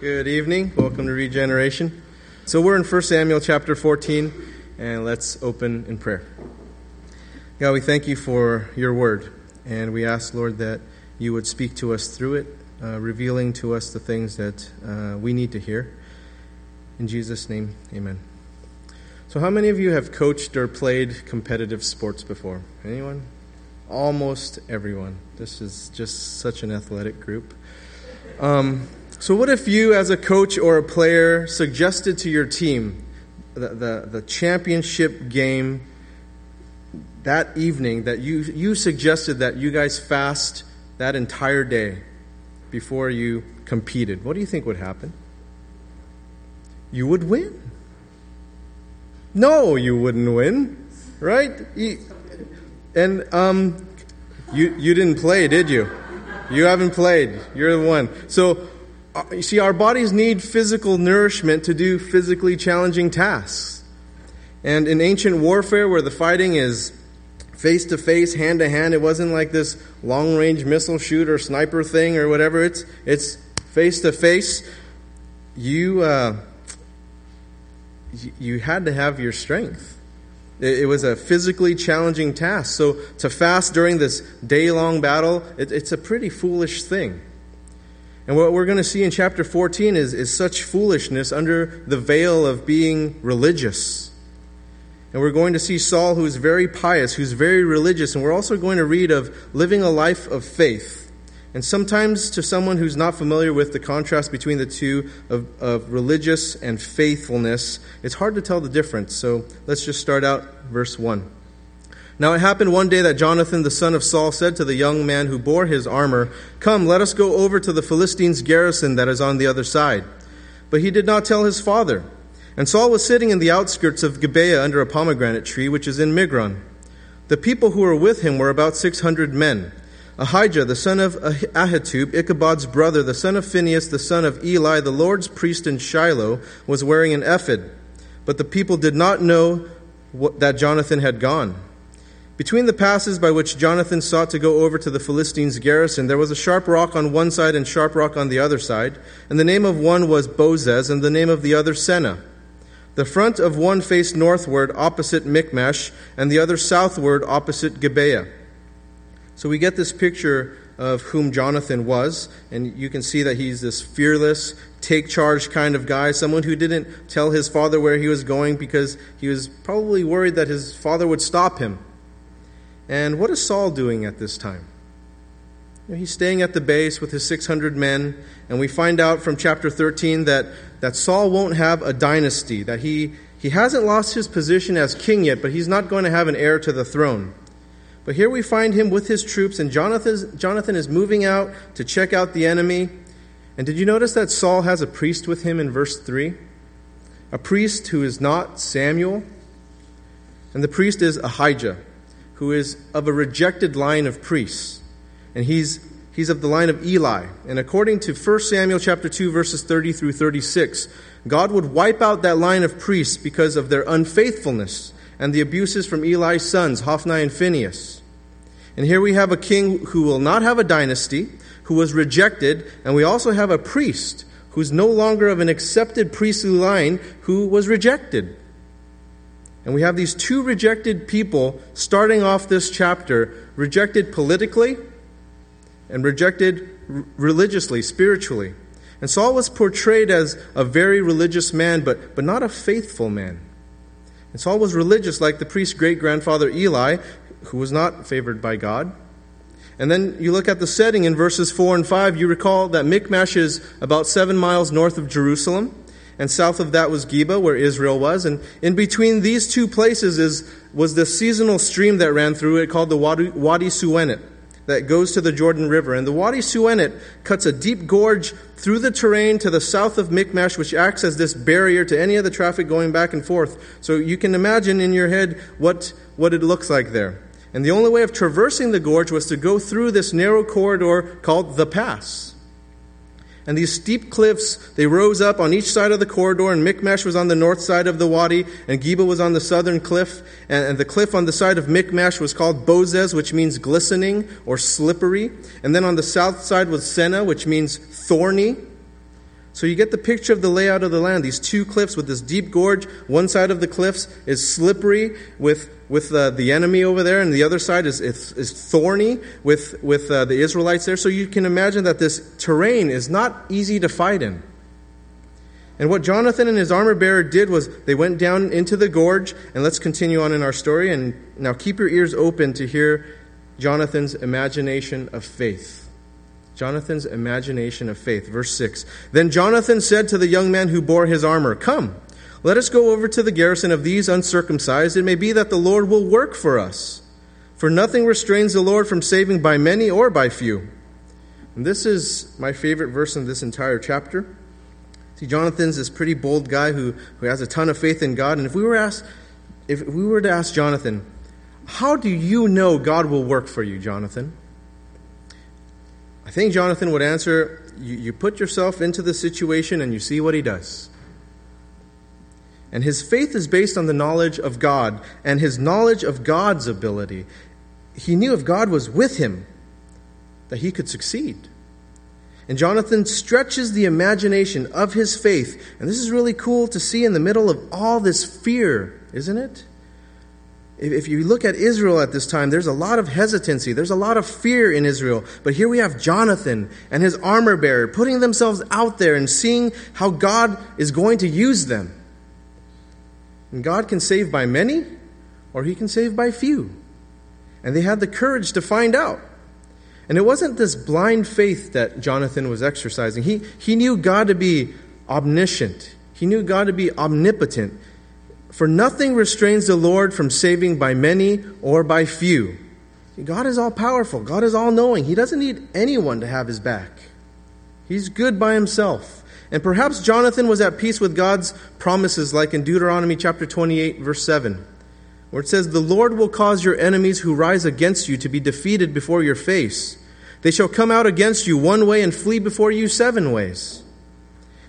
Good evening. Welcome to Regeneration. So we're in 1 Samuel chapter 14, and let's open in prayer. God, we thank you for your word, and we ask, Lord, that you would speak to us through it, uh, revealing to us the things that uh, we need to hear. In Jesus' name, amen. So, how many of you have coached or played competitive sports before? Anyone? Almost everyone. This is just such an athletic group. Um, so, what if you, as a coach or a player, suggested to your team the, the, the, championship game that evening that you, you suggested that you guys fast that entire day before you competed? What do you think would happen? You would win. No, you wouldn't win, right? And um, you, you didn't play, did you? You haven't played. You're the one. So, you see, our bodies need physical nourishment to do physically challenging tasks. And in ancient warfare, where the fighting is face to face, hand to hand, it wasn't like this long range missile shoot or sniper thing or whatever. It's it's face to face. You uh, you had to have your strength. It, was a physically challenging task. So to fast during this day long battle, it, it's a pretty foolish thing. And what we're going to see in chapter 14 is, is such foolishness under the veil of being religious. And we're going to see Saul, who's very pious, who's very religious, and we're also going to read of living a life of faith. And sometimes, to someone who's not familiar with the contrast between the two of, of religious and faithfulness, it's hard to tell the difference. So let's just start out verse 1. Now it happened one day that Jonathan the son of Saul said to the young man who bore his armor, Come, let us go over to the Philistines' garrison that is on the other side. But he did not tell his father. And Saul was sitting in the outskirts of Gibeah under a pomegranate tree, which is in Migron. The people who were with him were about six hundred men. Ahijah, the son of Ahitub, Ichabod's brother, the son of Phinehas, the son of Eli, the Lord's priest in Shiloh, was wearing an ephod. But the people did not know that Jonathan had gone. Between the passes by which Jonathan sought to go over to the Philistines' garrison, there was a sharp rock on one side and sharp rock on the other side, and the name of one was Bozez, and the name of the other Seneh. The front of one faced northward opposite Michmash, and the other southward opposite Gibeah. So we get this picture of whom Jonathan was, and you can see that he's this fearless, take charge kind of guy, someone who didn't tell his father where he was going because he was probably worried that his father would stop him. And what is Saul doing at this time? He's staying at the base with his 600 men, and we find out from chapter 13 that, that Saul won't have a dynasty, that he, he hasn't lost his position as king yet, but he's not going to have an heir to the throne. But here we find him with his troops, and Jonathan, Jonathan is moving out to check out the enemy. And did you notice that Saul has a priest with him in verse 3? A priest who is not Samuel. And the priest is Ahijah who is of a rejected line of priests. And he's, he's of the line of Eli. And according to 1 Samuel chapter 2, verses 30 through 36, God would wipe out that line of priests because of their unfaithfulness and the abuses from Eli's sons, Hophni and Phinehas. And here we have a king who will not have a dynasty, who was rejected, and we also have a priest who's no longer of an accepted priestly line who was rejected. And we have these two rejected people starting off this chapter rejected politically and rejected r- religiously, spiritually. And Saul was portrayed as a very religious man, but, but not a faithful man. And Saul was religious like the priest's great grandfather Eli, who was not favored by God. And then you look at the setting in verses 4 and 5, you recall that Michmash is about seven miles north of Jerusalem and south of that was Geba, where Israel was. And in between these two places is, was the seasonal stream that ran through it called the Wadi, Wadi Suenit that goes to the Jordan River. And the Wadi Suenit cuts a deep gorge through the terrain to the south of Michmash, which acts as this barrier to any of the traffic going back and forth. So you can imagine in your head what, what it looks like there. And the only way of traversing the gorge was to go through this narrow corridor called the Pass. And these steep cliffs, they rose up on each side of the corridor, and Michmash was on the north side of the wadi, and Geba was on the southern cliff. And, and the cliff on the side of Michmash was called Bozez, which means glistening or slippery. And then on the south side was Seneh, which means thorny. So you get the picture of the layout of the land. These two cliffs with this deep gorge. One side of the cliffs is slippery with, with uh, the enemy over there, and the other side is, is, is thorny with, with uh, the Israelites there. So you can imagine that this terrain is not easy to fight in. And what Jonathan and his armor bearer did was they went down into the gorge, and let's continue on in our story. And now keep your ears open to hear Jonathan's imagination of faith. Jonathan's imagination of faith. Verse 6. Then Jonathan said to the young man who bore his armor, Come, let us go over to the garrison of these uncircumcised. It may be that the Lord will work for us. For nothing restrains the Lord from saving by many or by few. And this is my favorite verse in this entire chapter. See, Jonathan's this pretty bold guy who, who has a ton of faith in God. And if we were asked, if we were to ask Jonathan, how do you know God will work for you, Jonathan? I think Jonathan would answer, you, you put yourself into the situation and you see what he does. And his faith is based on the knowledge of God and his knowledge of God's ability. He knew if God was with him, that he could succeed. And Jonathan stretches the imagination of his faith. And this is really cool to see in the middle of all this fear, isn't it? If you look at Israel at this time, there's a lot of hesitancy. There's a lot of fear in Israel. But here we have Jonathan and his armor bearer putting themselves out there and seeing how God is going to use them. And God can save by many, or he can save by few. And they had the courage to find out. And it wasn't this blind faith that Jonathan was exercising. He, he knew God to be omniscient, he knew God to be omnipotent. For nothing restrains the Lord from saving by many or by few. God is all powerful, God is all knowing. He doesn't need anyone to have his back. He's good by himself. And perhaps Jonathan was at peace with God's promises, like in Deuteronomy chapter 28, verse 7 where it says, The Lord will cause your enemies who rise against you to be defeated before your face. They shall come out against you one way and flee before you seven ways.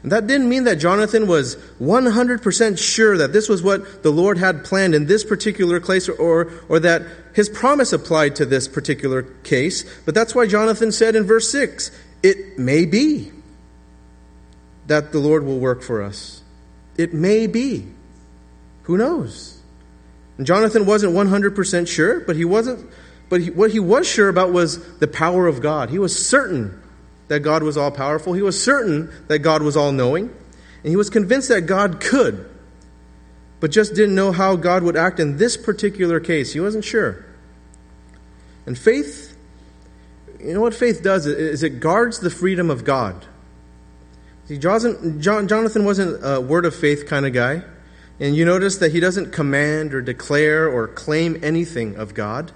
And that didn't mean that Jonathan was 100% sure that this was what the Lord had planned in this particular case or, or that his promise applied to this particular case. But that's why Jonathan said in verse 6 it may be that the Lord will work for us. It may be. Who knows? And Jonathan wasn't 100% sure, but he wasn't but he, what he was sure about was the power of God. He was certain that God was all powerful. He was certain that God was all knowing. And he was convinced that God could, but just didn't know how God would act in this particular case. He wasn't sure. And faith, you know what faith does? Is it guards the freedom of God. See, Jonathan wasn't a word of faith kind of guy. And you notice that he doesn't command or declare or claim anything of God.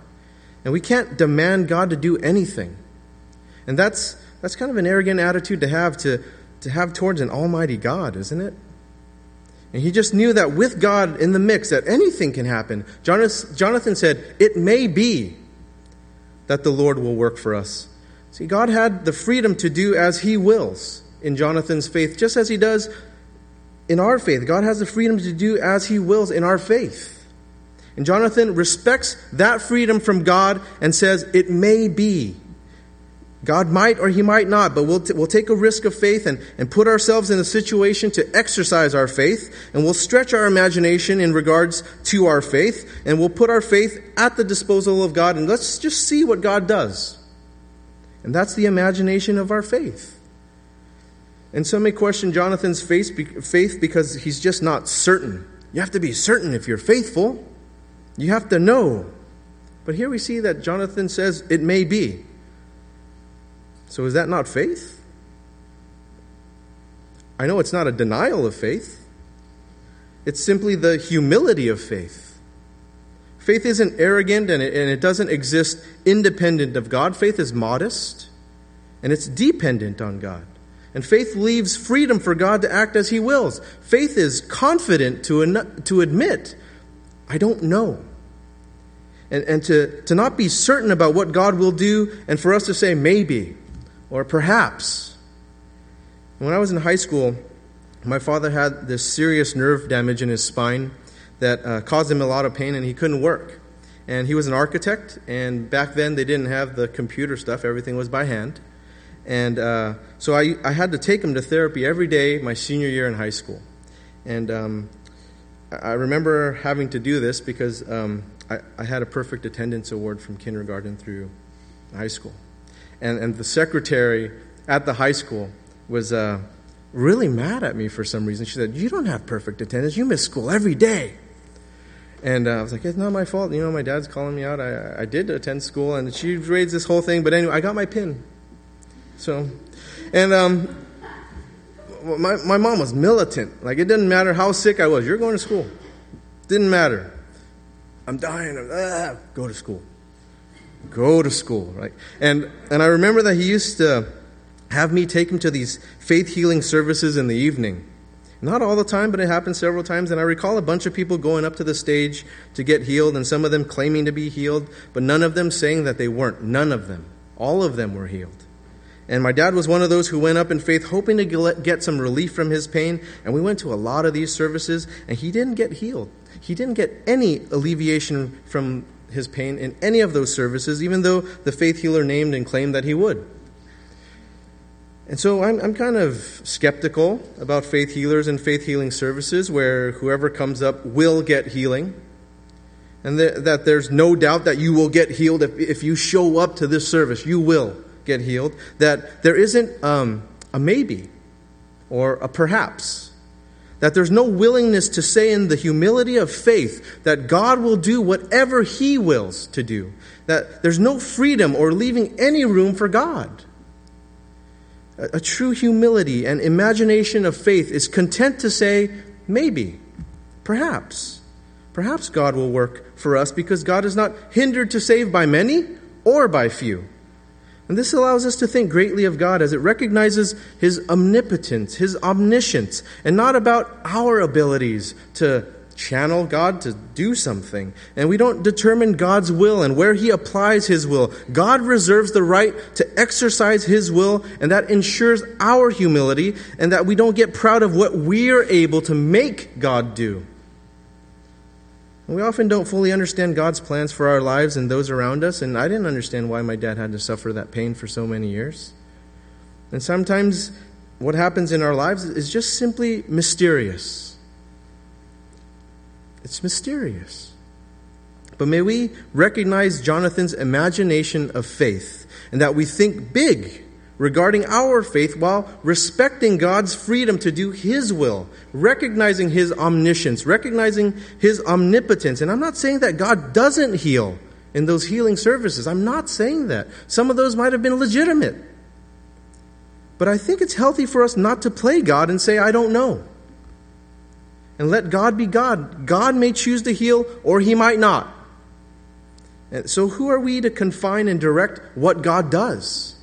And we can't demand God to do anything. And that's, that's kind of an arrogant attitude to have to, to have towards an almighty God, isn't it? And he just knew that with God in the mix, that anything can happen. Jonathan said, It may be that the Lord will work for us. See, God had the freedom to do as he wills in Jonathan's faith, just as he does in our faith. God has the freedom to do as he wills in our faith. And Jonathan respects that freedom from God and says, It may be. God might or he might not, but we'll, t- we'll take a risk of faith and, and put ourselves in a situation to exercise our faith, and we'll stretch our imagination in regards to our faith, and we'll put our faith at the disposal of God, and let's just see what God does. And that's the imagination of our faith. And some may question Jonathan's faith because he's just not certain. You have to be certain if you're faithful. You have to know. But here we see that Jonathan says it may be. So is that not faith? I know it's not a denial of faith. It's simply the humility of faith. Faith isn't arrogant and it, doesn't exist independent of God. Faith is modest and it's dependent on God. And faith leaves freedom for God to act as He wills. Faith is confident to, to admit I don't know. And, and to, to not be certain about what God will do, and for us to say maybe or perhaps. When I was in high school, my father had this serious nerve damage in his spine that uh, caused him a lot of pain, and he couldn't work. And he was an architect, and back then they didn't have the computer stuff, everything was by hand. And uh, so I, I had to take him to therapy every day my senior year in high school. And um, I remember having to do this because um, I, I, had a perfect attendance award from kindergarten through high school. And, and the secretary at the high school was uh, really mad at me for some reason. She said, You don't have perfect attendance. You miss school every day. And uh, I was like, It's not my fault. You know, my dad's calling me out. I, I did attend school. And she raised this whole thing. But anyway, I got my pin. So, and um, my, my mom was militant. Like, it didn't matter how sick I was. You're going to school. Didn't matter. I'm dying. Ah, go to school. Go to school, right? And, and I remember that he used to have me take him to these faith healing services in the evening. Not all the time, but it happened several times. And I recall a bunch of people going up to the stage to get healed, and some of them claiming to be healed, but none of them saying that they weren't. None of them. All of them were healed. And my dad was one of those who went up in faith hoping to get some relief from his pain. And we went to a lot of these services, and he didn't get healed. He didn't get any alleviation from his pain in any of those services, even though the faith healer named and claimed that he would. And so I'm, I'm kind of skeptical about faith healers and faith healing services where whoever comes up will get healing. And that there's no doubt that you will get healed if, if you show up to this service. You will get healed, that there isn't um, a maybe or a perhaps. That there's no willingness to say in the humility of faith that God will do whatever He wills to do. That there's no freedom or leaving any room for God. A, a true humility and imagination of faith is content to say, maybe, perhaps. Perhaps God will work for us because God is not hindered to save by many or by few. And this allows us to think greatly of God as it recognizes His omnipotence, His omniscience, and not about our abilities to channel God to do something. And we don't determine God's will and where He applies His will. God reserves the right to exercise His will, and that ensures our humility and that we don't get proud of what we're able to make God do. We often don't fully understand God's plans for our lives and those around us, and I didn't understand why my dad had to suffer that pain for so many years. And sometimes what happens in our lives is just simply mysterious. It's mysterious. But may we recognize Jonathan's imagination of faith and that we think big regarding our faith while respecting God's freedom to do His will, recognizing His omniscience, recognizing His omnipotence. And I'm not saying that God doesn't heal in those healing services. I'm not saying that. Some of those might have been legitimate. But I think it's healthy for us not to play God and say, I don't know. And let God be God. God may choose to heal or He might not. So, who are we to confine and direct what God does?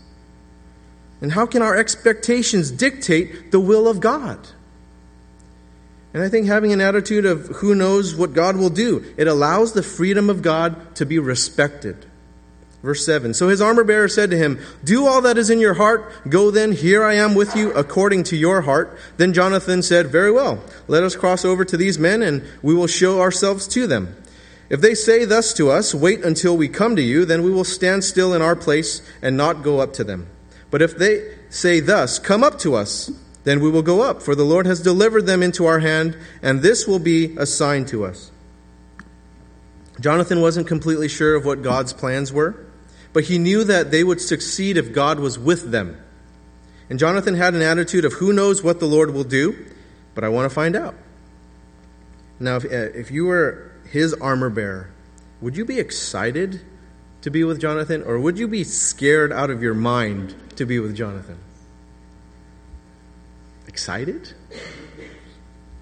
And how can our expectations dictate the will of God? And I think having an attitude of who knows what God will do, it allows the freedom of God to be respected. Verse 7 So his armor bearer said to him, Do all that is in your heart. Go then, here I am with you, according to your heart. Then Jonathan said, Very well, let us cross over to these men, and we will show ourselves to them. If they say thus to us, Wait until we come to you, then we will stand still in our place and not go up to them. But if they say thus, Come up to us, then we will go up, for the Lord has delivered them into our hand, and this will be a sign to us. Jonathan wasn't completely sure of what God's plans were, but he knew that they would succeed if God was with them. And Jonathan had an attitude of who knows what the Lord will do, but I want to find out. Now, if, uh, if you were his armor bearer, would you be excited to be with Jonathan, or would you be scared out of your mind to be with Jonathan? Excited?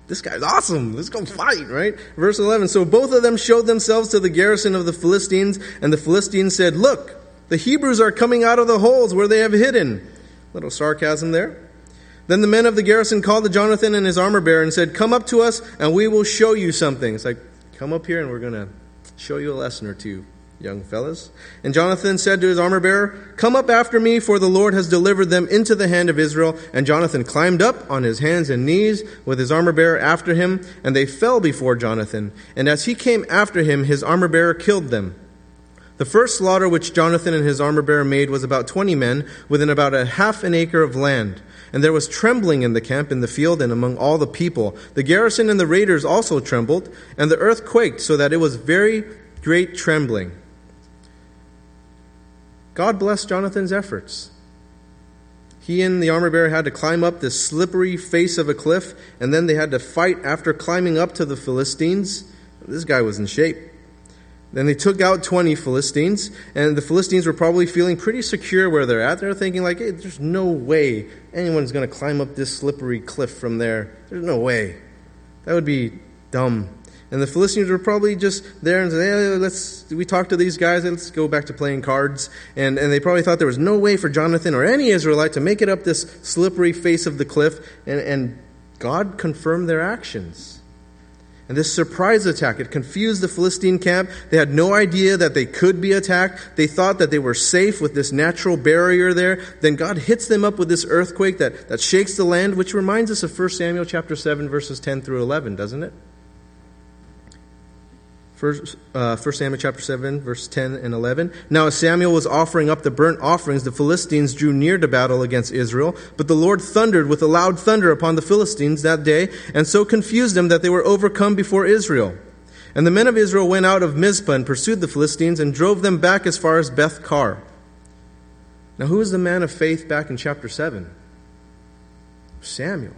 This guy's awesome. Let's go fight, right? Verse 11. So both of them showed themselves to the garrison of the Philistines, and the Philistines said, Look, the Hebrews are coming out of the holes where they have hidden. Little sarcasm there. Then the men of the garrison called to Jonathan and his armor bearer and said, Come up to us, and we will show you something. It's like, Come up here, and we're going to show you a lesson or two young fellows. And Jonathan said to his armor bearer, Come up after me, for the Lord has delivered them into the hand of Israel. And Jonathan climbed up on his hands and knees with his armor bearer after him, and they fell before Jonathan. And as he came after him, his armor bearer killed them. The first slaughter which Jonathan and his armor bearer made was about twenty men within about a half an acre of land. And there was trembling in the camp, in the field, and among all the people. The garrison and the raiders also trembled, and the earth quaked, so that it was very great trembling. God bless Jonathan's efforts. He and the armor bearer had to climb up this slippery face of a cliff, and then they had to fight after climbing up to the Philistines. This guy was in shape. Then they took out 20 Philistines, and the Philistines were probably feeling pretty secure where they're at. They're thinking, like, hey, there's no way anyone's going to climb up this slippery cliff from there. There's no way. That would be dumb. And the Philistines were probably just there and said, hey, let's, we talk to these guys, let's go back to playing cards. And, and they probably thought there was no way for Jonathan or any Israelite to make it up this slippery face of the cliff. And, and God confirmed their actions. And this surprise attack, it confused the Philistine camp. They had no idea that they could be attacked. They thought that they were safe with this natural barrier there. Then God hits them up with this earthquake that, that shakes the land, which reminds us of 1 Samuel chapter 7, verses 10 through 11, doesn't it? First, uh, 1 Samuel chapter 7, verse 10 and 11. Now, as Samuel was offering up the burnt offerings, the Philistines drew near to battle against Israel. But the Lord thundered with a loud thunder upon the Philistines that day, and so confused them that they were overcome before Israel. And the men of Israel went out of Mizpah and pursued the Philistines and drove them back as far as Beth Car. Now, who is the man of faith back in chapter 7? Samuel.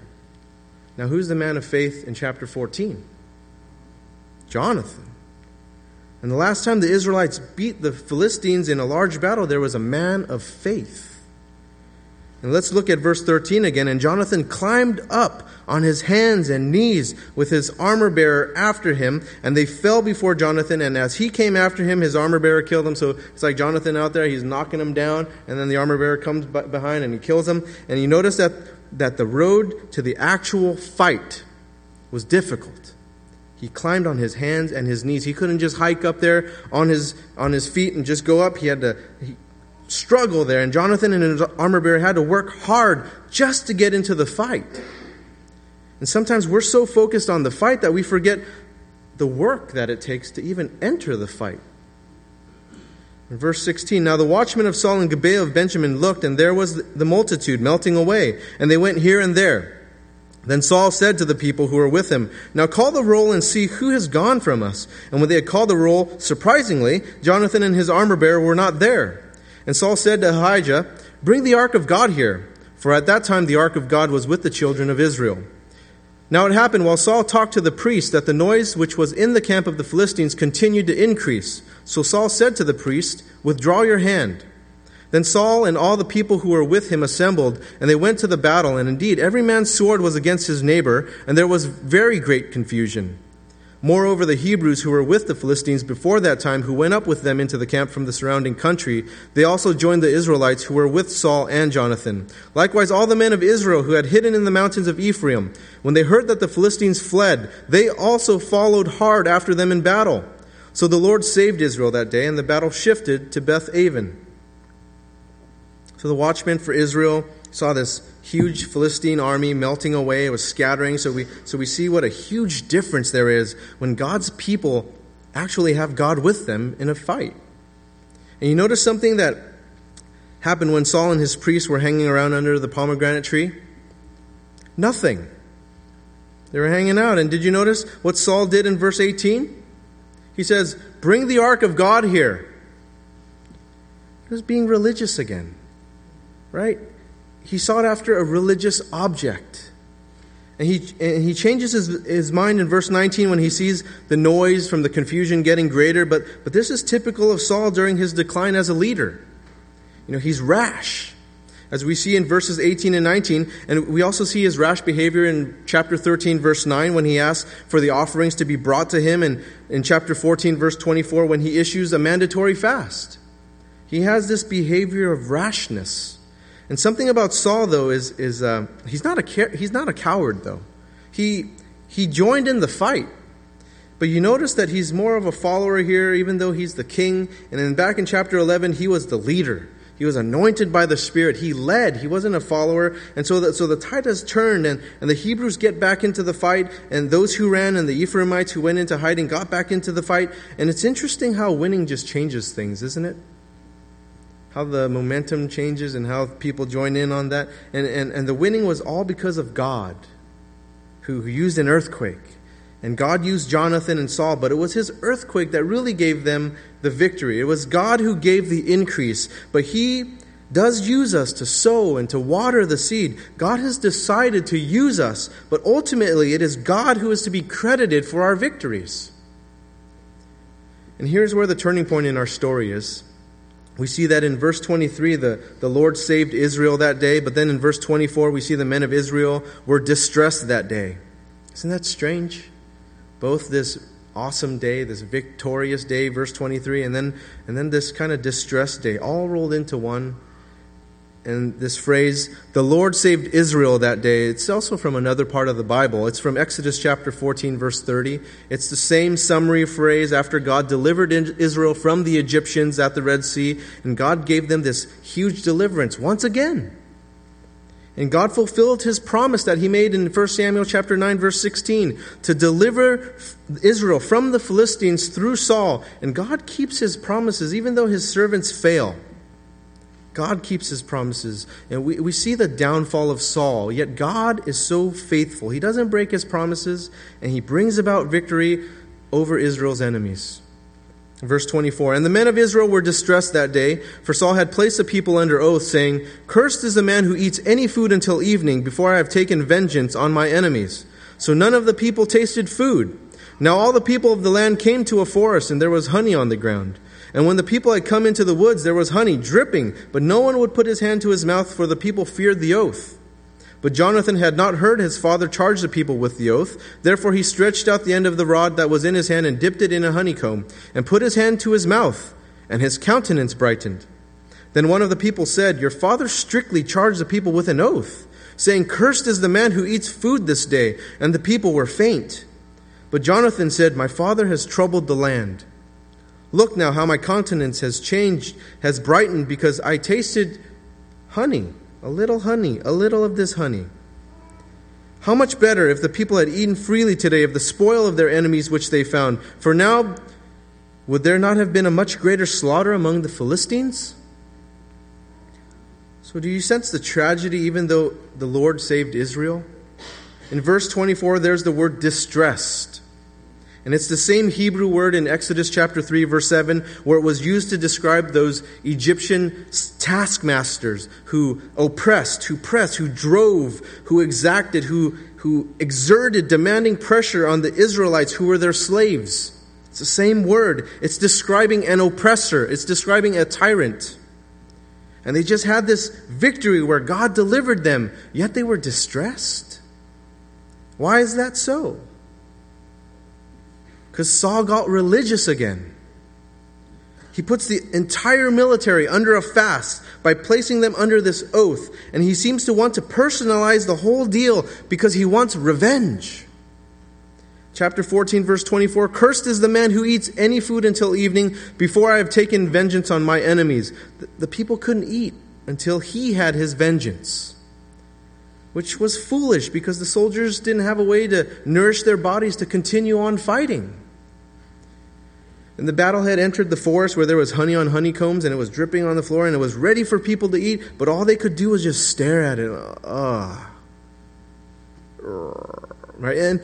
Now, who's the man of faith in chapter 14? Jonathan. And the last time the Israelites beat the Philistines in a large battle, there was a man of faith. And let's look at verse 13 again. And Jonathan climbed up on his hands and knees with his armor bearer after him, and they fell before Jonathan. And as he came after him, his armor bearer killed him. So it's like Jonathan out there, he's knocking him down, and then the armor bearer comes behind and he kills him. And you notice that, that the road to the actual fight was difficult. He climbed on his hands and his knees. He couldn't just hike up there on his, on his feet and just go up. He had to he, struggle there. And Jonathan and his armor bearer had to work hard just to get into the fight. And sometimes we're so focused on the fight that we forget the work that it takes to even enter the fight. In verse 16, now the watchmen of Saul and Gibeah of Benjamin looked, and there was the multitude melting away, and they went here and there. Then Saul said to the people who were with him, Now call the roll and see who has gone from us. And when they had called the roll, surprisingly, Jonathan and his armor bearer were not there. And Saul said to Ahijah, Bring the ark of God here. For at that time the ark of God was with the children of Israel. Now it happened while Saul talked to the priest that the noise which was in the camp of the Philistines continued to increase. So Saul said to the priest, Withdraw your hand. Then Saul and all the people who were with him assembled, and they went to the battle. And indeed, every man's sword was against his neighbor, and there was very great confusion. Moreover, the Hebrews who were with the Philistines before that time, who went up with them into the camp from the surrounding country, they also joined the Israelites who were with Saul and Jonathan. Likewise, all the men of Israel who had hidden in the mountains of Ephraim, when they heard that the Philistines fled, they also followed hard after them in battle. So the Lord saved Israel that day, and the battle shifted to Beth Aven. So the watchmen for Israel saw this huge Philistine army melting away. It was scattering. So we, so we see what a huge difference there is when God's people actually have God with them in a fight. And you notice something that happened when Saul and his priests were hanging around under the pomegranate tree? Nothing. They were hanging out. And did you notice what Saul did in verse 18? He says, Bring the ark of God here. He was being religious again right? He sought after a religious object. And he, and he changes his, his mind in verse 19 when he sees the noise from the confusion getting greater. But, but this is typical of Saul during his decline as a leader. You know, he's rash, as we see in verses 18 and 19. And we also see his rash behavior in chapter 13, verse 9, when he asks for the offerings to be brought to him, and in chapter 14, verse 24, when he issues a mandatory fast. He has this behavior of rashness. And something about Saul, though, is, is uh, he's, not a, he's not a coward, though. He, he joined in the fight. But you notice that he's more of a follower here, even though he's the king. And then back in chapter 11, he was the leader. He was anointed by the Spirit. He led. He wasn't a follower. And so the, so the tide has turned, and, and the Hebrews get back into the fight, and those who ran and the Ephraimites who went into hiding got back into the fight. And it's interesting how winning just changes things, isn't it? How the momentum changes and how people join in on that. And, and, and the winning was all because of God, who, who used an earthquake and God used Jonathan and Saul, but it was his earthquake that really gave them the victory. It was God who gave the increase, but he does use us to sow and to water the seed. God has decided to use us, but ultimately it is God who is to be credited for our victories. And here's where the turning point in our story is. We see that in verse 23, the, the Lord saved Israel that day, but then in verse 24, we see the men of Israel were distressed that day. Isn't that strange? both this awesome day, this victorious day, verse 23, and then, and then this kind of distressed day, all rolled into one. And this phrase, the Lord saved Israel that day, it's also from another part of the Bible. It's from Exodus chapter 14, verse 30. It's the same summary phrase after God delivered Israel from the Egyptians at the Red Sea, and God gave them this huge deliverance once again. And God fulfilled his promise that he made in 1 Samuel chapter 9 verse 16 to deliver Israel from the Philistines through Saul. And God keeps his promises even though his servants fail. God keeps his promises. And we, we see the downfall of Saul, yet God is so faithful. He doesn't break his promises, and he brings about victory over Israel's enemies. Verse 24 And the men of Israel were distressed that day, for Saul had placed the people under oath, saying, Cursed is the man who eats any food until evening, before I have taken vengeance on my enemies. So none of the people tasted food. Now all the people of the land came to a forest, and there was honey on the ground. And when the people had come into the woods, there was honey dripping, but no one would put his hand to his mouth, for the people feared the oath. But Jonathan had not heard his father charge the people with the oath. Therefore he stretched out the end of the rod that was in his hand and dipped it in a honeycomb, and put his hand to his mouth, and his countenance brightened. Then one of the people said, Your father strictly charged the people with an oath, saying, Cursed is the man who eats food this day. And the people were faint. But Jonathan said, My father has troubled the land. Look now how my countenance has changed, has brightened, because I tasted honey a little honey, a little of this honey. How much better if the people had eaten freely today of the spoil of their enemies which they found. For now, would there not have been a much greater slaughter among the Philistines? So, do you sense the tragedy even though the Lord saved Israel? In verse 24, there's the word distressed. And it's the same Hebrew word in Exodus chapter 3, verse 7, where it was used to describe those Egyptian taskmasters who oppressed, who pressed, who drove, who exacted, who, who exerted demanding pressure on the Israelites who were their slaves. It's the same word. It's describing an oppressor, it's describing a tyrant. And they just had this victory where God delivered them, yet they were distressed. Why is that so? Because Saul got religious again. He puts the entire military under a fast by placing them under this oath, and he seems to want to personalize the whole deal because he wants revenge. Chapter 14, verse 24 Cursed is the man who eats any food until evening before I have taken vengeance on my enemies. The people couldn't eat until he had his vengeance, which was foolish because the soldiers didn't have a way to nourish their bodies to continue on fighting. And the battle had entered the forest where there was honey on honeycombs and it was dripping on the floor and it was ready for people to eat, but all they could do was just stare at it. Ah. Right? And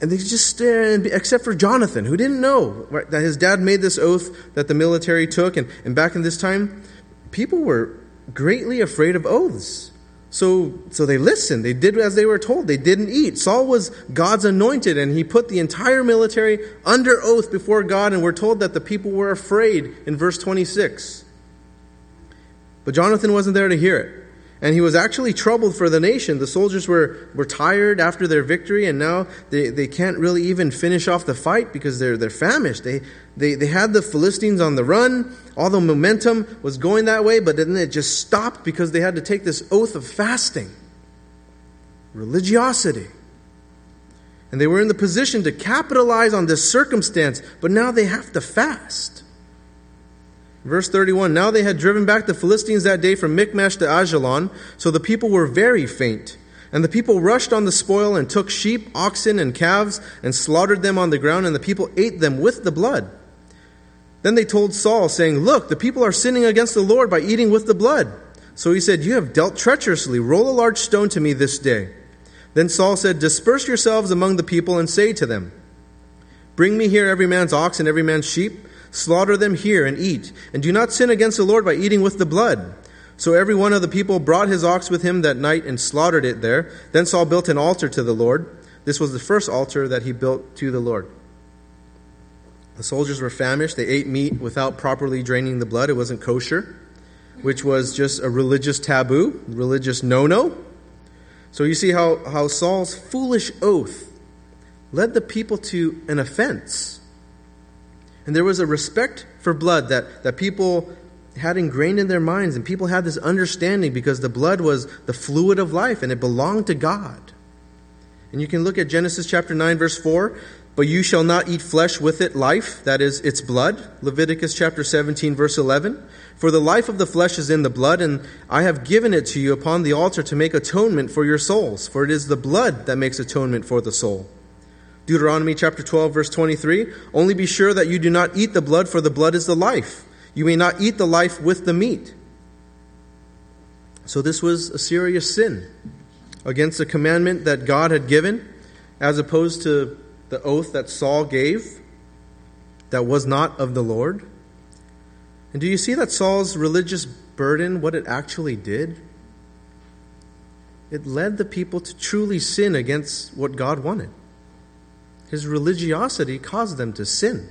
and they just stare, and, except for Jonathan, who didn't know right, that his dad made this oath that the military took. And, and back in this time, people were greatly afraid of oaths. So, so they listened. They did as they were told. They didn't eat. Saul was God's anointed, and he put the entire military under oath before God, and we're told that the people were afraid in verse 26. But Jonathan wasn't there to hear it. And he was actually troubled for the nation. The soldiers were, were tired after their victory, and now they, they can't really even finish off the fight because they're, they're famished. They, they, they had the Philistines on the run. All the momentum was going that way, but then it just stopped because they had to take this oath of fasting, religiosity. And they were in the position to capitalize on this circumstance, but now they have to fast. Verse 31 Now they had driven back the Philistines that day from Michmash to Ajalon, so the people were very faint. And the people rushed on the spoil and took sheep, oxen, and calves and slaughtered them on the ground, and the people ate them with the blood. Then they told Saul, saying, Look, the people are sinning against the Lord by eating with the blood. So he said, You have dealt treacherously. Roll a large stone to me this day. Then Saul said, Disperse yourselves among the people and say to them, Bring me here every man's ox and every man's sheep. Slaughter them here and eat. And do not sin against the Lord by eating with the blood. So every one of the people brought his ox with him that night and slaughtered it there. Then Saul built an altar to the Lord. This was the first altar that he built to the Lord. The soldiers were famished. They ate meat without properly draining the blood. It wasn't kosher, which was just a religious taboo, religious no no. So you see how, how Saul's foolish oath led the people to an offense. And there was a respect for blood that, that people had ingrained in their minds, and people had this understanding because the blood was the fluid of life and it belonged to God. And you can look at Genesis chapter 9, verse 4. But you shall not eat flesh with it life, that is, its blood. Leviticus chapter 17, verse 11. For the life of the flesh is in the blood, and I have given it to you upon the altar to make atonement for your souls, for it is the blood that makes atonement for the soul. Deuteronomy chapter 12, verse 23 Only be sure that you do not eat the blood, for the blood is the life. You may not eat the life with the meat. So this was a serious sin against the commandment that God had given, as opposed to the oath that Saul gave that was not of the Lord. And do you see that Saul's religious burden, what it actually did? It led the people to truly sin against what God wanted. His religiosity caused them to sin.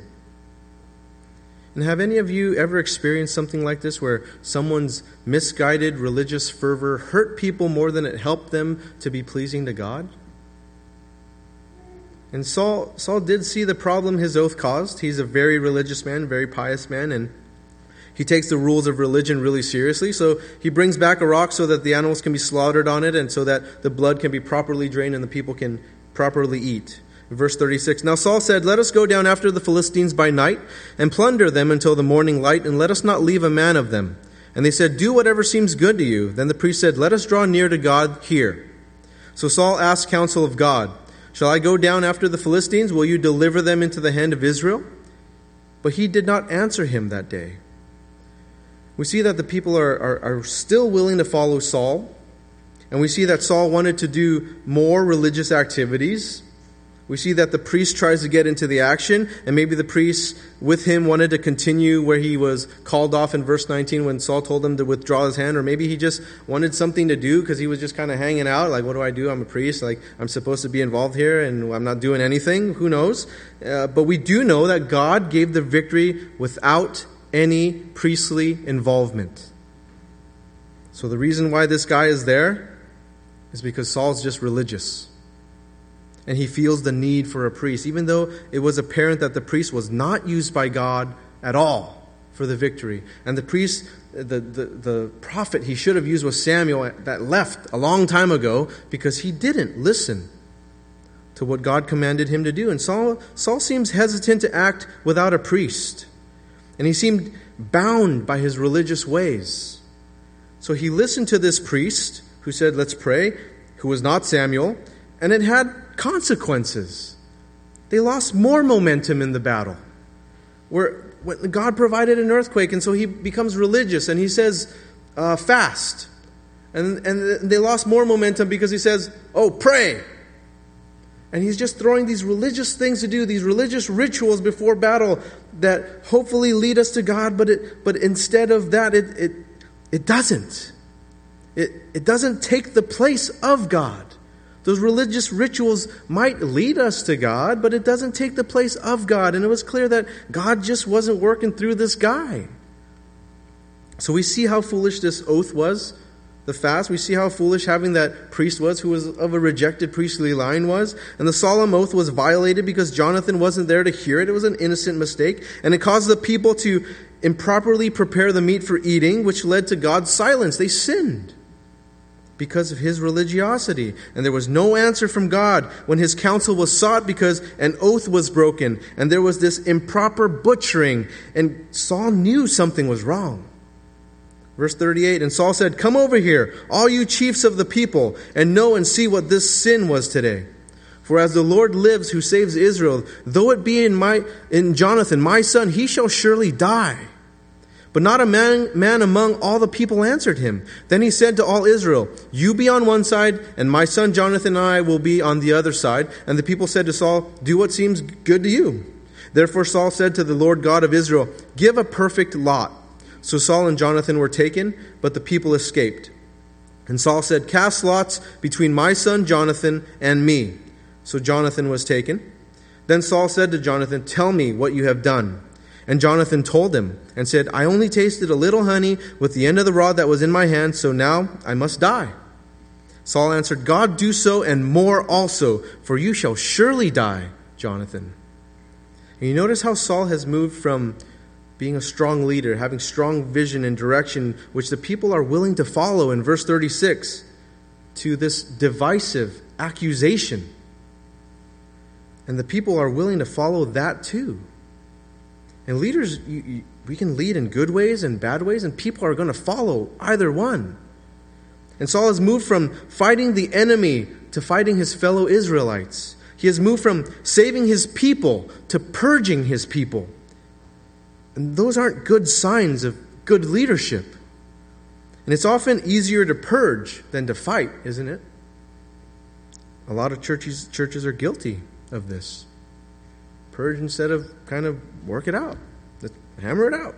And have any of you ever experienced something like this where someone's misguided religious fervor hurt people more than it helped them to be pleasing to God? And Saul, Saul did see the problem his oath caused. He's a very religious man, very pious man, and he takes the rules of religion really seriously. So he brings back a rock so that the animals can be slaughtered on it and so that the blood can be properly drained and the people can properly eat. Verse 36 Now Saul said, Let us go down after the Philistines by night and plunder them until the morning light, and let us not leave a man of them. And they said, Do whatever seems good to you. Then the priest said, Let us draw near to God here. So Saul asked counsel of God, Shall I go down after the Philistines? Will you deliver them into the hand of Israel? But he did not answer him that day. We see that the people are, are, are still willing to follow Saul. And we see that Saul wanted to do more religious activities. We see that the priest tries to get into the action, and maybe the priest with him wanted to continue where he was called off in verse 19 when Saul told him to withdraw his hand, or maybe he just wanted something to do because he was just kind of hanging out. Like, what do I do? I'm a priest. Like, I'm supposed to be involved here, and I'm not doing anything. Who knows? Uh, but we do know that God gave the victory without any priestly involvement. So the reason why this guy is there is because Saul's just religious and he feels the need for a priest, even though it was apparent that the priest was not used by God at all for the victory. And the priest, the, the, the prophet he should have used was Samuel that left a long time ago because he didn't listen to what God commanded him to do. And Saul, Saul seems hesitant to act without a priest. And he seemed bound by his religious ways. So he listened to this priest who said, Let's pray, who was not Samuel, and it had consequences. They lost more momentum in the battle. Where God provided an earthquake, and so he becomes religious, and he says, uh, fast. And, and they lost more momentum because he says, oh, pray. And he's just throwing these religious things to do, these religious rituals before battle that hopefully lead us to God, but, it, but instead of that, it, it, it doesn't. It, it doesn't take the place of God. Those religious rituals might lead us to God, but it doesn't take the place of God. And it was clear that God just wasn't working through this guy. So we see how foolish this oath was, the fast. We see how foolish having that priest was, who was of a rejected priestly line, was. And the solemn oath was violated because Jonathan wasn't there to hear it. It was an innocent mistake. And it caused the people to improperly prepare the meat for eating, which led to God's silence. They sinned. Because of his religiosity. And there was no answer from God when his counsel was sought because an oath was broken and there was this improper butchering. And Saul knew something was wrong. Verse 38 And Saul said, Come over here, all you chiefs of the people, and know and see what this sin was today. For as the Lord lives who saves Israel, though it be in, my, in Jonathan, my son, he shall surely die. But not a man, man among all the people answered him. Then he said to all Israel, You be on one side, and my son Jonathan and I will be on the other side. And the people said to Saul, Do what seems good to you. Therefore Saul said to the Lord God of Israel, Give a perfect lot. So Saul and Jonathan were taken, but the people escaped. And Saul said, Cast lots between my son Jonathan and me. So Jonathan was taken. Then Saul said to Jonathan, Tell me what you have done. And Jonathan told him and said, I only tasted a little honey with the end of the rod that was in my hand, so now I must die. Saul answered, God do so and more also, for you shall surely die, Jonathan. And you notice how Saul has moved from being a strong leader, having strong vision and direction, which the people are willing to follow in verse 36, to this divisive accusation. And the people are willing to follow that too. And leaders, you, you, we can lead in good ways and bad ways, and people are going to follow either one. And Saul has moved from fighting the enemy to fighting his fellow Israelites. He has moved from saving his people to purging his people. And those aren't good signs of good leadership. And it's often easier to purge than to fight, isn't it? A lot of churches, churches are guilty of this purge instead of kind of work it out. Let's hammer it out.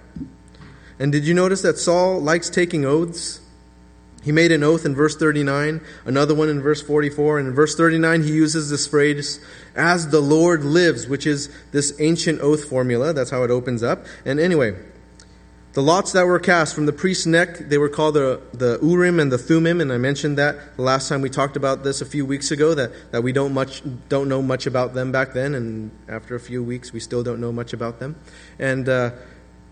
And did you notice that Saul likes taking oaths? He made an oath in verse 39, another one in verse 44, and in verse 39 he uses this phrase, as the Lord lives, which is this ancient oath formula. That's how it opens up. And anyway, the lots that were cast from the priest's neck, they were called the, the Urim and the Thummim, and I mentioned that the last time we talked about this a few weeks ago, that, that we don't, much, don't know much about them back then, and after a few weeks we still don't know much about them. And uh,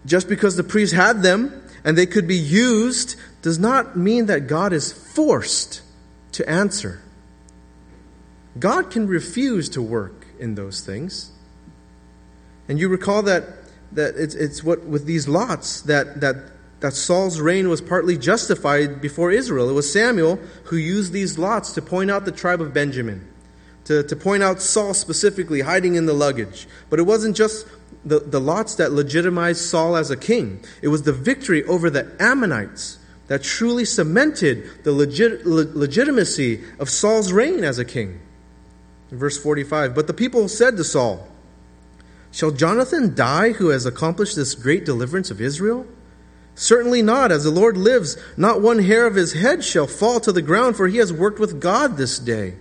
just because the priest had them and they could be used does not mean that God is forced to answer. God can refuse to work in those things. And you recall that that it's, it's what with these lots that, that, that Saul's reign was partly justified before Israel. It was Samuel who used these lots to point out the tribe of Benjamin, to, to point out Saul specifically hiding in the luggage. But it wasn't just the, the lots that legitimized Saul as a king, it was the victory over the Ammonites that truly cemented the legit, le, legitimacy of Saul's reign as a king. In verse 45, but the people said to Saul, Shall Jonathan die who has accomplished this great deliverance of Israel? Certainly not. As the Lord lives, not one hair of his head shall fall to the ground, for he has worked with God this day.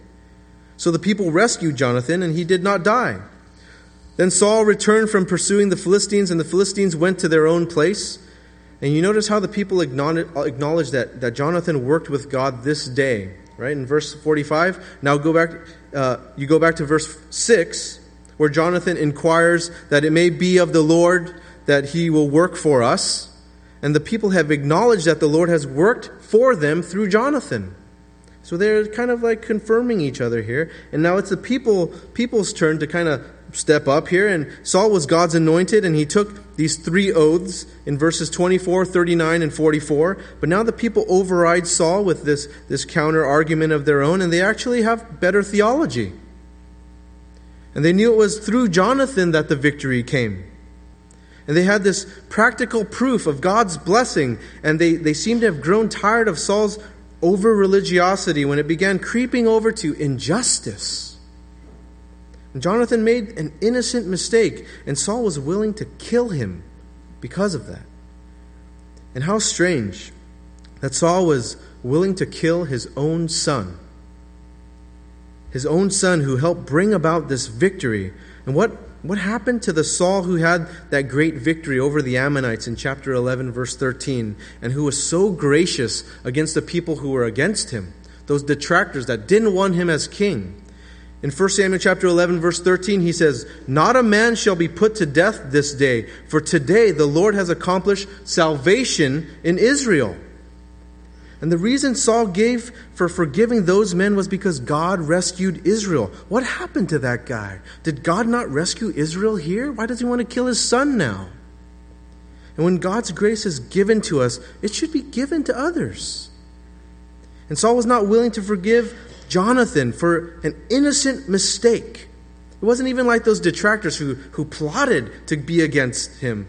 So the people rescued Jonathan, and he did not die. Then Saul returned from pursuing the Philistines, and the Philistines went to their own place. And you notice how the people acknowledge that, that Jonathan worked with God this day, right? In verse 45. Now go back, uh, you go back to verse 6 where Jonathan inquires that it may be of the Lord that he will work for us. And the people have acknowledged that the Lord has worked for them through Jonathan. So they're kind of like confirming each other here. And now it's the people people's turn to kind of step up here. And Saul was God's anointed, and he took these three oaths in verses 24, 39, and 44. But now the people override Saul with this, this counter argument of their own, and they actually have better theology. And they knew it was through Jonathan that the victory came. And they had this practical proof of God's blessing, and they, they seemed to have grown tired of Saul's over religiosity when it began creeping over to injustice. And Jonathan made an innocent mistake, and Saul was willing to kill him because of that. And how strange that Saul was willing to kill his own son his own son who helped bring about this victory. And what, what happened to the Saul who had that great victory over the Ammonites in chapter 11, verse 13, and who was so gracious against the people who were against him, those detractors that didn't want him as king? In 1 Samuel chapter 11 verse 13 he says, "Not a man shall be put to death this day, for today the Lord has accomplished salvation in Israel." And the reason Saul gave for forgiving those men was because God rescued Israel. What happened to that guy? Did God not rescue Israel here? Why does he want to kill his son now? And when God's grace is given to us, it should be given to others. And Saul was not willing to forgive Jonathan for an innocent mistake. It wasn't even like those detractors who, who plotted to be against him.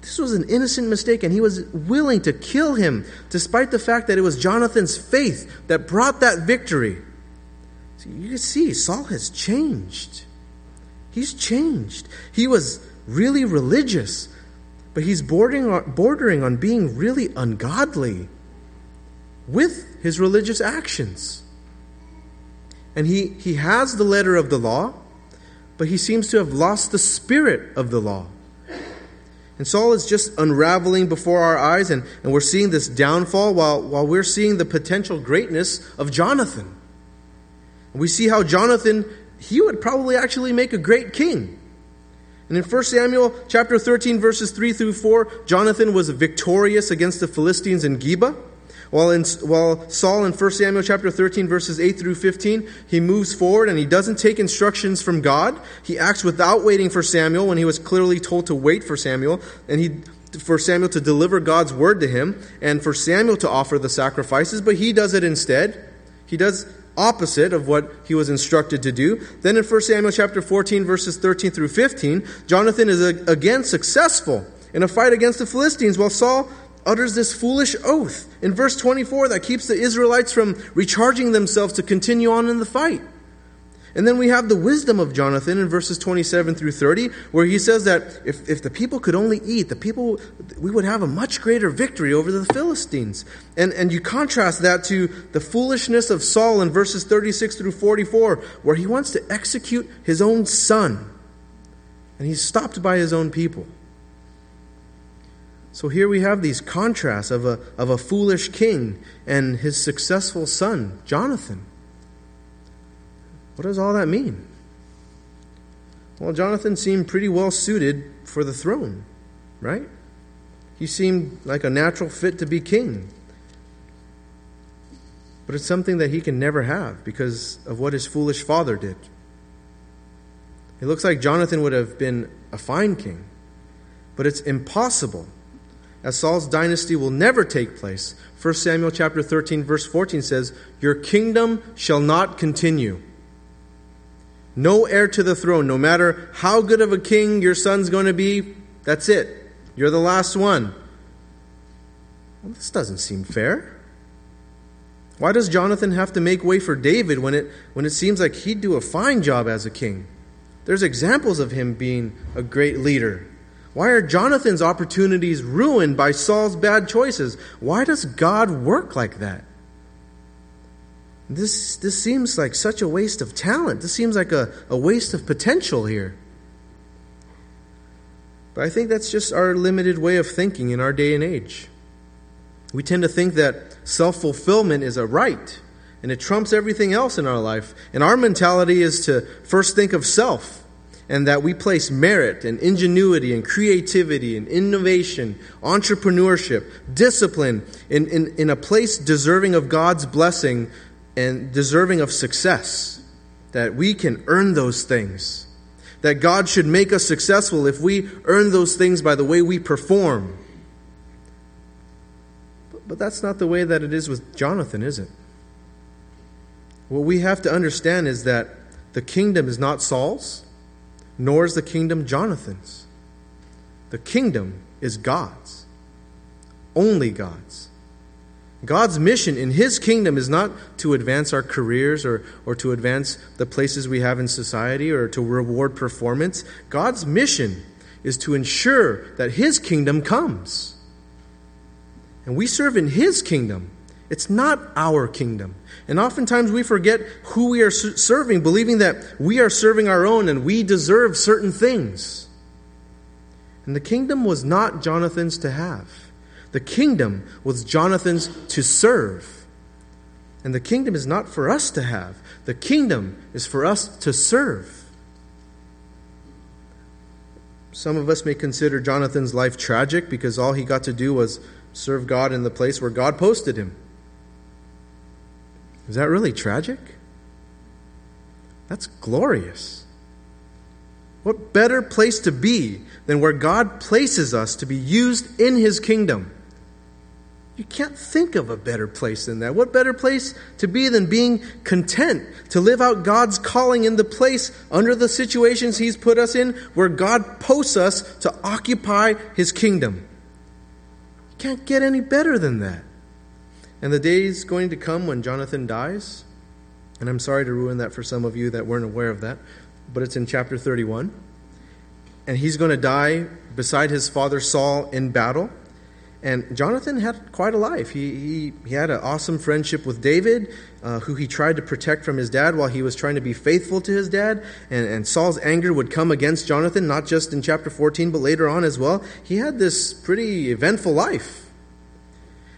This was an innocent mistake, and he was willing to kill him, despite the fact that it was Jonathan's faith that brought that victory. You can see Saul has changed. He's changed. He was really religious, but he's bordering on, bordering on being really ungodly with his religious actions. And he, he has the letter of the law, but he seems to have lost the spirit of the law. And Saul is just unraveling before our eyes, and, and we're seeing this downfall while, while we're seeing the potential greatness of Jonathan. And we see how Jonathan, he would probably actually make a great king. And in 1 Samuel chapter 13, verses 3 through 4, Jonathan was victorious against the Philistines in Geba. While, in, while Saul in 1 Samuel chapter 13, verses 8 through 15, he moves forward and he doesn't take instructions from God. He acts without waiting for Samuel when he was clearly told to wait for Samuel. And he for Samuel to deliver God's word to him and for Samuel to offer the sacrifices, but he does it instead. He does opposite of what he was instructed to do. Then in 1 Samuel chapter 14 verses 13 through 15, Jonathan is again successful in a fight against the Philistines while Saul utters this foolish oath in verse 24 that keeps the Israelites from recharging themselves to continue on in the fight. And then we have the wisdom of Jonathan in verses 27 through 30, where he says that if, if the people could only eat, the people, we would have a much greater victory over the Philistines. And, and you contrast that to the foolishness of Saul in verses 36 through 44, where he wants to execute his own son. And he's stopped by his own people. So here we have these contrasts of a, of a foolish king and his successful son, Jonathan. What does all that mean? Well, Jonathan seemed pretty well suited for the throne, right? He seemed like a natural fit to be king. But it's something that he can never have because of what his foolish father did. It looks like Jonathan would have been a fine king, but it's impossible as Saul's dynasty will never take place. 1 Samuel chapter 13 verse 14 says, "Your kingdom shall not continue." No heir to the throne. No matter how good of a king your son's going to be, that's it. You're the last one. Well, this doesn't seem fair. Why does Jonathan have to make way for David when it, when it seems like he'd do a fine job as a king? There's examples of him being a great leader. Why are Jonathan's opportunities ruined by Saul's bad choices? Why does God work like that? This, this seems like such a waste of talent. This seems like a, a waste of potential here. But I think that's just our limited way of thinking in our day and age. We tend to think that self fulfillment is a right and it trumps everything else in our life. And our mentality is to first think of self and that we place merit and ingenuity and creativity and innovation, entrepreneurship, discipline in, in, in a place deserving of God's blessing and deserving of success, that we can earn those things. That God should make us successful if we earn those things by the way we perform. But, but that's not the way that it is with Jonathan, is it? What we have to understand is that the kingdom is not Saul's, nor is the kingdom Jonathan's. The kingdom is God's, only God's. God's mission in His kingdom is not to advance our careers or, or to advance the places we have in society or to reward performance. God's mission is to ensure that His kingdom comes. And we serve in His kingdom. It's not our kingdom. And oftentimes we forget who we are serving, believing that we are serving our own and we deserve certain things. And the kingdom was not Jonathan's to have. The kingdom was Jonathan's to serve. And the kingdom is not for us to have, the kingdom is for us to serve. Some of us may consider Jonathan's life tragic because all he got to do was serve God in the place where God posted him. Is that really tragic? That's glorious. What better place to be than where God places us to be used in His kingdom? You can't think of a better place than that. What better place to be than being content to live out God's calling in the place under the situations He's put us in where God posts us to occupy His kingdom? You can't get any better than that. And the day is going to come when Jonathan dies. And I'm sorry to ruin that for some of you that weren't aware of that, but it's in chapter 31. And he's going to die beside his father Saul in battle. And Jonathan had quite a life. He, he, he had an awesome friendship with David, uh, who he tried to protect from his dad while he was trying to be faithful to his dad. And, and Saul's anger would come against Jonathan, not just in chapter 14, but later on as well. He had this pretty eventful life.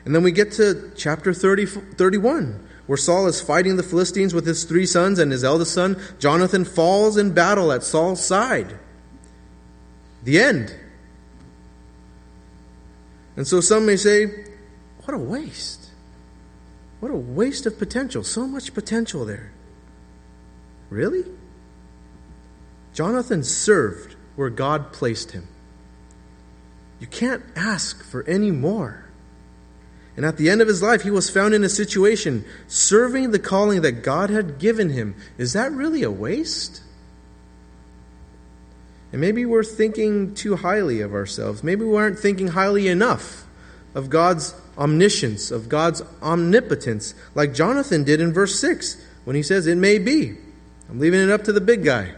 And then we get to chapter 30, 31, where Saul is fighting the Philistines with his three sons, and his eldest son, Jonathan, falls in battle at Saul's side. The end. And so some may say, what a waste. What a waste of potential. So much potential there. Really? Jonathan served where God placed him. You can't ask for any more. And at the end of his life, he was found in a situation serving the calling that God had given him. Is that really a waste? And maybe we're thinking too highly of ourselves. Maybe we aren't thinking highly enough of God's omniscience, of God's omnipotence, like Jonathan did in verse 6 when he says, It may be. I'm leaving it up to the big guy.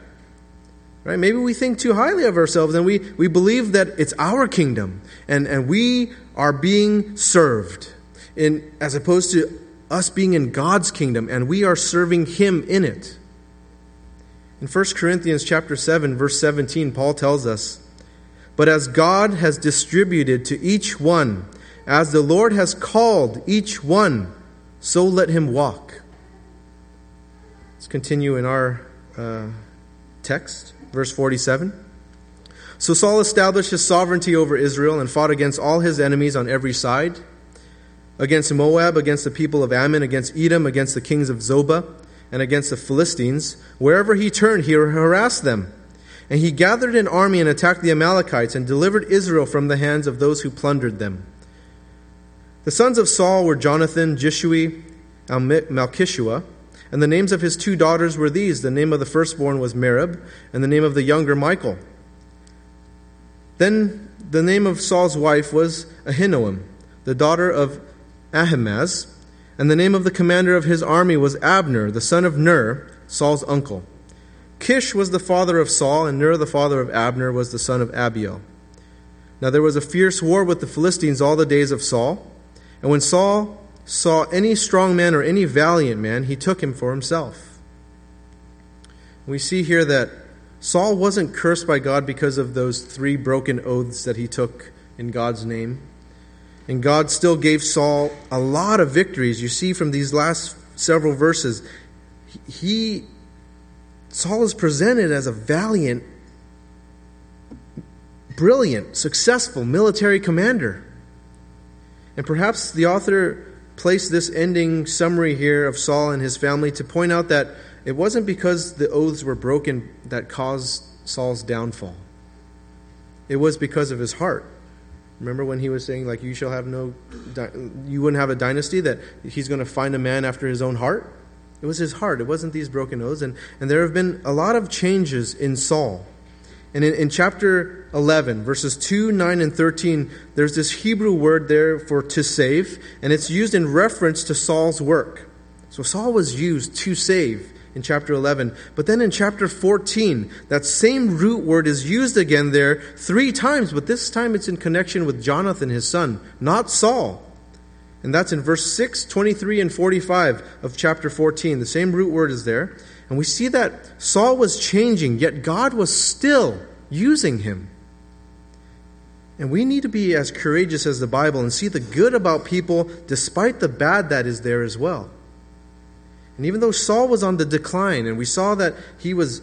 Right? Maybe we think too highly of ourselves and we, we believe that it's our kingdom and, and we are being served in, as opposed to us being in God's kingdom and we are serving Him in it. In 1 Corinthians chapter 7 verse 17 Paul tells us, "But as God has distributed to each one as the Lord has called each one, so let him walk." Let's continue in our uh, text, verse 47. So Saul established his sovereignty over Israel and fought against all his enemies on every side against Moab, against the people of Ammon, against Edom, against the kings of Zobah and against the Philistines. Wherever he turned, he harassed them. And he gathered an army and attacked the Amalekites and delivered Israel from the hands of those who plundered them. The sons of Saul were Jonathan, Jishui, and Malchishua. And the names of his two daughters were these. The name of the firstborn was Merab, and the name of the younger Michal. Then the name of Saul's wife was Ahinoam, the daughter of Ahimaaz. And the name of the commander of his army was Abner, the son of Ner, Saul's uncle. Kish was the father of Saul, and Ner, the father of Abner, was the son of Abiel. Now there was a fierce war with the Philistines all the days of Saul. And when Saul saw any strong man or any valiant man, he took him for himself. We see here that Saul wasn't cursed by God because of those three broken oaths that he took in God's name. And God still gave Saul a lot of victories. You see from these last several verses, he Saul is presented as a valiant, brilliant, successful military commander. And perhaps the author placed this ending summary here of Saul and his family to point out that it wasn't because the oaths were broken that caused Saul's downfall. It was because of his heart. Remember when he was saying, like, you shall have no, you wouldn't have a dynasty, that he's going to find a man after his own heart? It was his heart. It wasn't these broken oaths. And, and there have been a lot of changes in Saul. And in, in chapter 11, verses 2, 9, and 13, there's this Hebrew word there for to save, and it's used in reference to Saul's work. So Saul was used to save in chapter 11. But then in chapter 14, that same root word is used again there three times, but this time it's in connection with Jonathan, his son, not Saul. And that's in verse 6, 23, and 45 of chapter 14. The same root word is there. And we see that Saul was changing, yet God was still using him. And we need to be as courageous as the Bible and see the good about people despite the bad that is there as well. And even though Saul was on the decline, and we saw that he was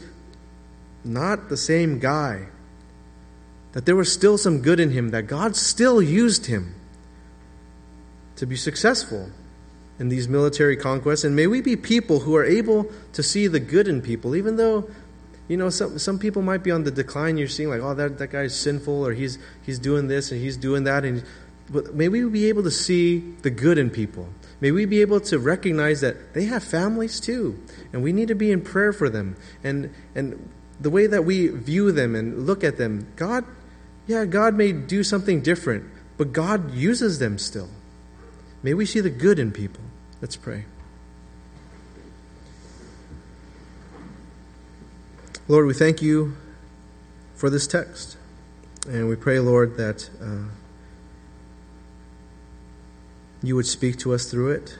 not the same guy, that there was still some good in him, that God still used him to be successful. in these military conquests, and may we be people who are able to see the good in people, even though, you know, some, some people might be on the decline. You're seeing like, oh, that, that guy's sinful, or he's, he's doing this, and he's doing that. And, but may we be able to see the good in people. May we be able to recognize that they have families too, and we need to be in prayer for them. And, and the way that we view them and look at them, God, yeah, God may do something different, but God uses them still. May we see the good in people. Let's pray. Lord, we thank you for this text. And we pray, Lord, that uh, you would speak to us through it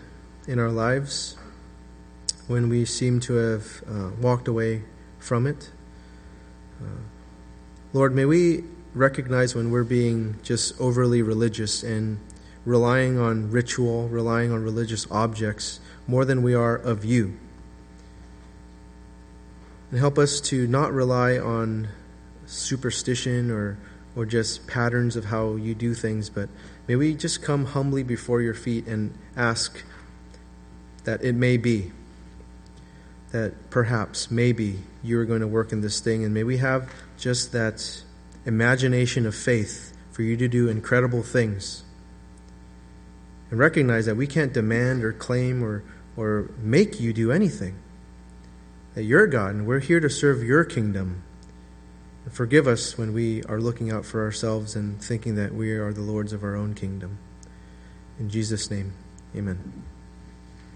in our lives when we seem to have uh, walked away from it. Uh, Lord, may we recognize when we're being just overly religious and relying on ritual, relying on religious objects more than we are of you. And help us to not rely on superstition or, or just patterns of how you do things, but may we just come humbly before your feet and ask that it may be, that perhaps, maybe, you are going to work in this thing, and may we have just that imagination of faith for you to do incredible things and recognize that we can't demand or claim or, or make you do anything. That you're God, and we're here to serve your kingdom. Forgive us when we are looking out for ourselves and thinking that we are the lords of our own kingdom. In Jesus' name, amen.